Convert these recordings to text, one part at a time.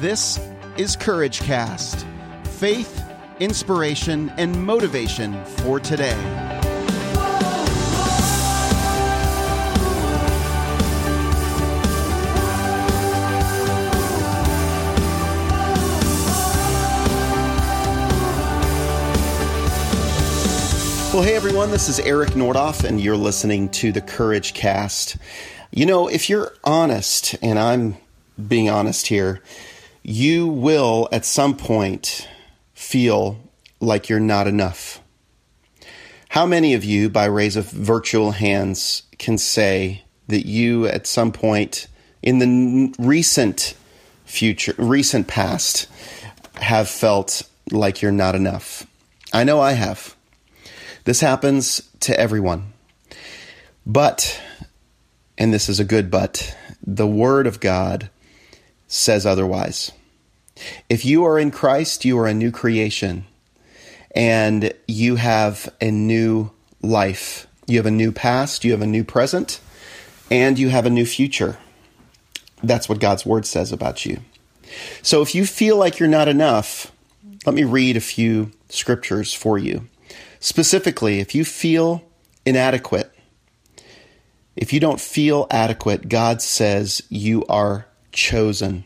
This is Courage Cast faith, inspiration, and motivation for today. Well, hey everyone, this is Eric Nordoff, and you're listening to the Courage Cast. You know, if you're honest, and I'm being honest here, you will at some point feel like you're not enough. How many of you, by raise of virtual hands, can say that you at some point in the recent future, recent past, have felt like you're not enough? I know I have. This happens to everyone. But, and this is a good but, the Word of God says otherwise. If you are in Christ, you are a new creation and you have a new life. You have a new past, you have a new present, and you have a new future. That's what God's Word says about you. So if you feel like you're not enough, let me read a few scriptures for you. Specifically, if you feel inadequate, if you don't feel adequate, God says you are chosen.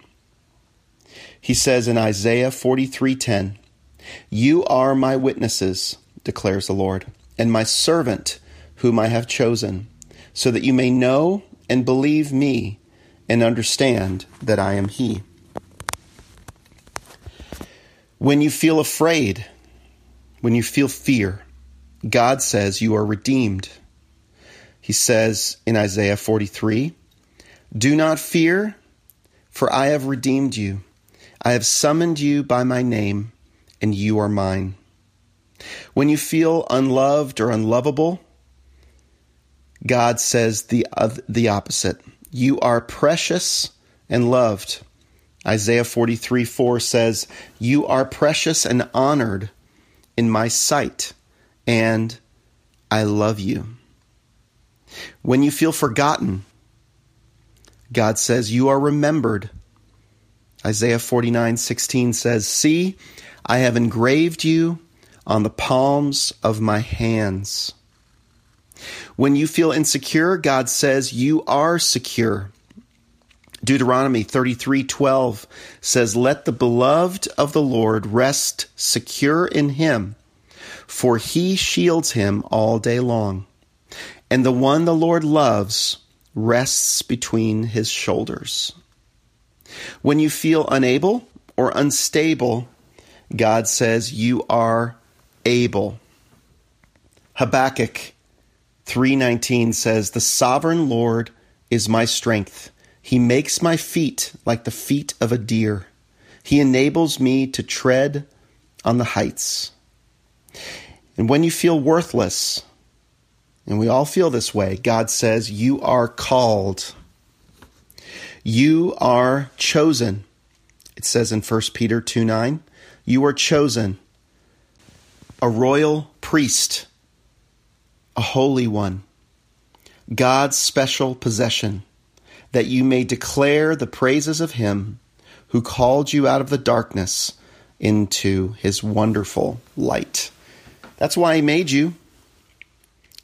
He says in Isaiah 43:10, "You are my witnesses," declares the Lord, "and my servant whom I have chosen, so that you may know and believe me and understand that I am he." When you feel afraid, when you feel fear, God says you are redeemed. He says in Isaiah 43 Do not fear, for I have redeemed you. I have summoned you by my name, and you are mine. When you feel unloved or unlovable, God says the, uh, the opposite. You are precious and loved. Isaiah 43 4 says, You are precious and honored in my sight, and I love you. When you feel forgotten, God says, You are remembered. Isaiah 49:16 says, See, I have engraved you on the palms of my hands. When you feel insecure, God says, You are secure. Deuteronomy 33:12 says, "Let the beloved of the Lord rest secure in him, for he shields him all day long. And the one the Lord loves rests between his shoulders." When you feel unable or unstable, God says, "You are able." Habakkuk 3:19 says, "The sovereign Lord is my strength." He makes my feet like the feet of a deer. He enables me to tread on the heights. And when you feel worthless, and we all feel this way, God says, You are called. You are chosen. It says in 1 Peter 2 9, You are chosen, a royal priest, a holy one, God's special possession that you may declare the praises of him who called you out of the darkness into his wonderful light. That's why he made you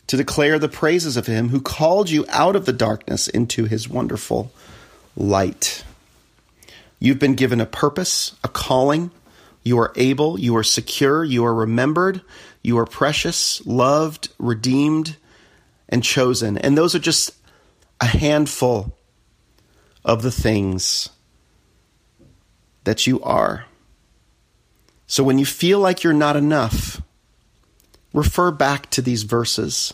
to declare the praises of him who called you out of the darkness into his wonderful light. You've been given a purpose, a calling. You are able, you are secure, you are remembered, you are precious, loved, redeemed, and chosen. And those are just a handful of the things that you are. So when you feel like you're not enough, refer back to these verses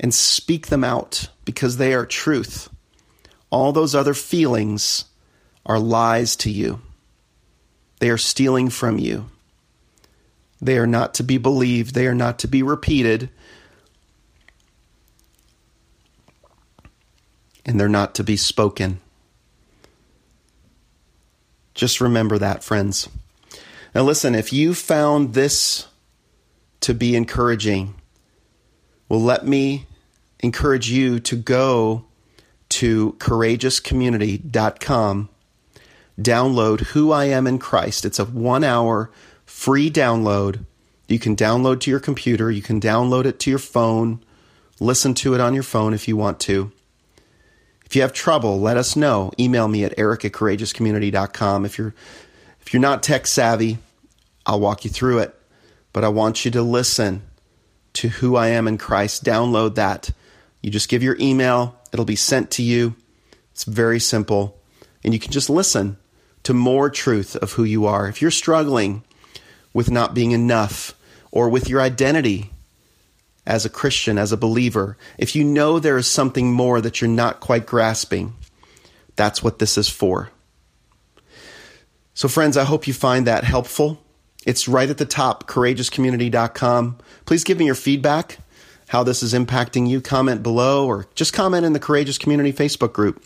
and speak them out because they are truth. All those other feelings are lies to you. They are stealing from you. They are not to be believed. They are not to be repeated. and they're not to be spoken. Just remember that, friends. Now, listen, if you found this to be encouraging, well, let me encourage you to go to courageouscommunity.com download Who I Am in Christ. It's a one hour free download. You can download to your computer, you can download it to your phone, listen to it on your phone if you want to. If you have trouble, let us know. Email me at eric at courageouscommunity.com. If you're if you're not tech savvy, I'll walk you through it. But I want you to listen to who I am in Christ. Download that. You just give your email, it'll be sent to you. It's very simple. And you can just listen to more truth of who you are. If you're struggling with not being enough or with your identity as a Christian, as a believer, if you know there is something more that you're not quite grasping, that's what this is for. So, friends, I hope you find that helpful. It's right at the top, courageouscommunity.com. Please give me your feedback, how this is impacting you. Comment below or just comment in the Courageous Community Facebook group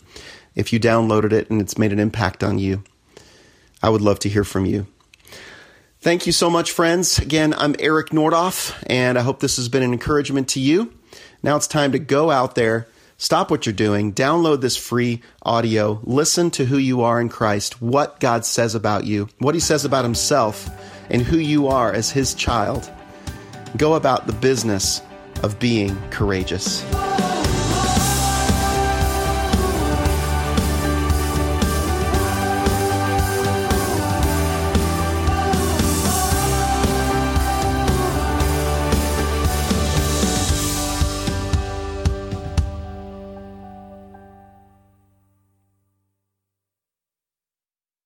if you downloaded it and it's made an impact on you. I would love to hear from you. Thank you so much, friends. Again, I'm Eric Nordoff, and I hope this has been an encouragement to you. Now it's time to go out there, stop what you're doing, download this free audio, listen to who you are in Christ, what God says about you, what He says about Himself, and who you are as His child. Go about the business of being courageous.